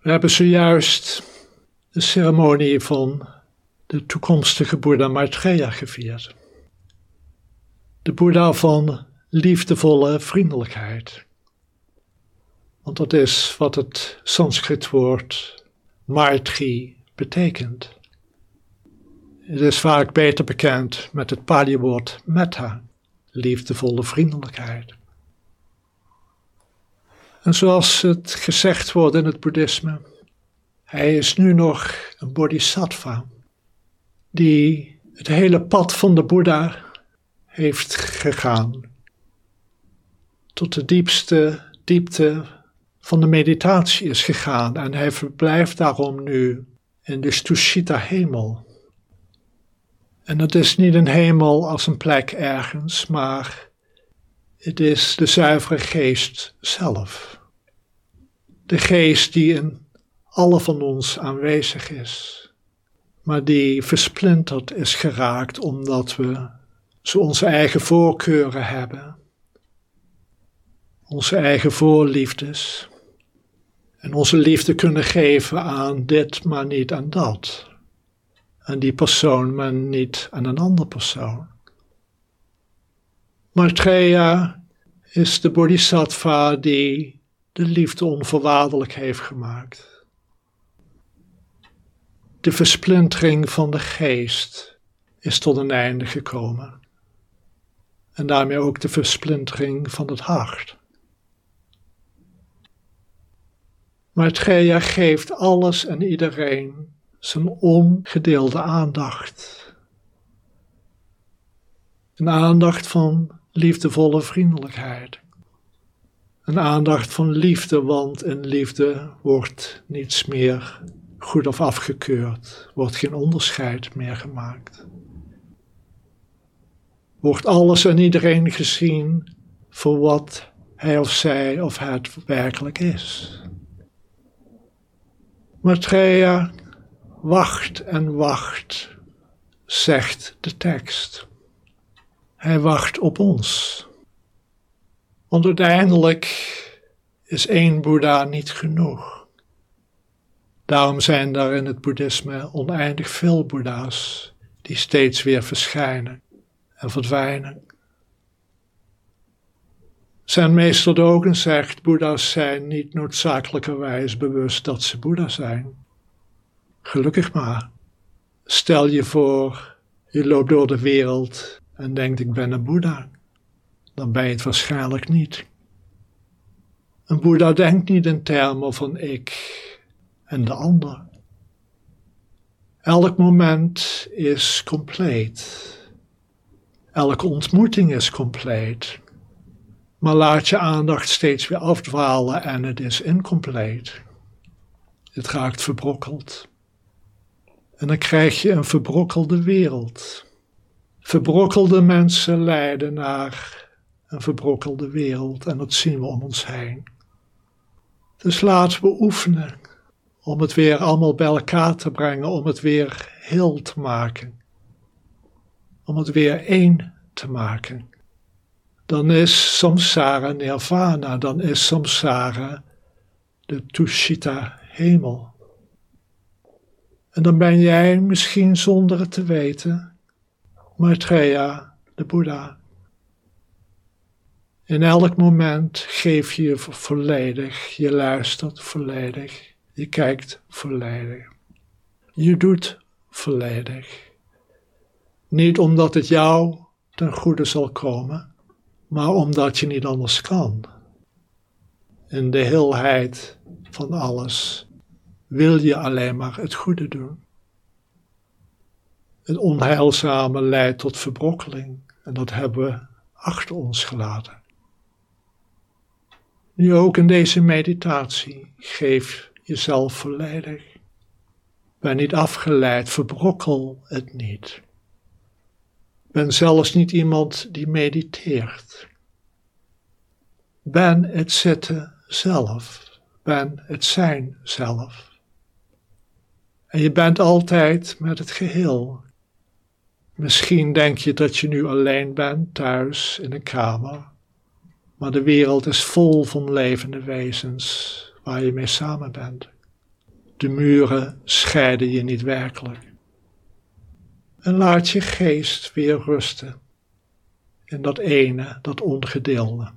We hebben zojuist de ceremonie van de toekomstige Boeddha Maitreya gevierd. De Boeddha van liefdevolle vriendelijkheid. Want dat is wat het Sanskrit woord Maitri betekent. Het is vaak beter bekend met het Pali-woord metta, liefdevolle vriendelijkheid. En zoals het gezegd wordt in het boeddhisme, hij is nu nog een bodhisattva die het hele pad van de Boeddha heeft gegaan tot de diepste diepte van de meditatie is gegaan en hij verblijft daarom nu in de Stushita hemel. En dat is niet een hemel als een plek ergens, maar het is de zuivere geest zelf. De geest die in alle van ons aanwezig is, maar die versplinterd is geraakt omdat we zo onze eigen voorkeuren hebben, onze eigen voorliefdes, en onze liefde kunnen geven aan dit, maar niet aan dat. Aan die persoon, maar niet aan een andere persoon. Maitreya is de bodhisattva die de liefde onvoorwaardelijk heeft gemaakt. De versplintering van de geest is tot een einde gekomen. En daarmee ook de versplintering van het hart. Maitreya geeft alles en iedereen zijn ongedeelde aandacht. Een aandacht van liefdevolle vriendelijkheid. Een aandacht van liefde, want in liefde wordt niets meer goed of afgekeurd, wordt geen onderscheid meer gemaakt. Wordt alles en iedereen gezien voor wat hij of zij of het werkelijk is. Maitreya wacht en wacht, zegt de tekst. Hij wacht op ons. Want uiteindelijk is één Boeddha niet genoeg. Daarom zijn er in het boeddhisme oneindig veel Boeddha's die steeds weer verschijnen en verdwijnen. Zijn meester Dogen zegt, Boeddha's zijn niet noodzakelijkerwijs bewust dat ze Boeddha zijn. Gelukkig maar. Stel je voor, je loopt door de wereld en denkt ik ben een Boeddha. Dan ben je het waarschijnlijk niet. Een Boeddha denkt niet in termen van ik en de ander. Elk moment is compleet. Elke ontmoeting is compleet maar laat je aandacht steeds weer afdwalen en het is incompleet. Het raakt verbrokkeld. En dan krijg je een verbrokkelde wereld. Verbrokkelde mensen leiden naar een verbrokkelde wereld en dat zien we om ons heen. Dus laten we oefenen om het weer allemaal bij elkaar te brengen, om het weer heel te maken. Om het weer één te maken dan is samsara nirvana, dan is samsara de tushita hemel. En dan ben jij misschien zonder het te weten, Maitreya, de Boeddha. In elk moment geef je je volledig, je luistert volledig, je kijkt volledig. Je doet volledig. Niet omdat het jou ten goede zal komen, maar omdat je niet anders kan. In de heelheid van alles wil je alleen maar het goede doen. Het onheilzame leidt tot verbrokkeling en dat hebben we achter ons gelaten. Nu ook in deze meditatie, geef jezelf volledig. Ben niet afgeleid, verbrokkel het niet ben zelfs niet iemand die mediteert. Ben het zitten zelf. Ben het zijn zelf. En je bent altijd met het geheel. Misschien denk je dat je nu alleen bent thuis in een kamer, maar de wereld is vol van levende wezens waar je mee samen bent. De muren scheiden je niet werkelijk. En laat je geest weer rusten in dat ene, dat ongedeelde.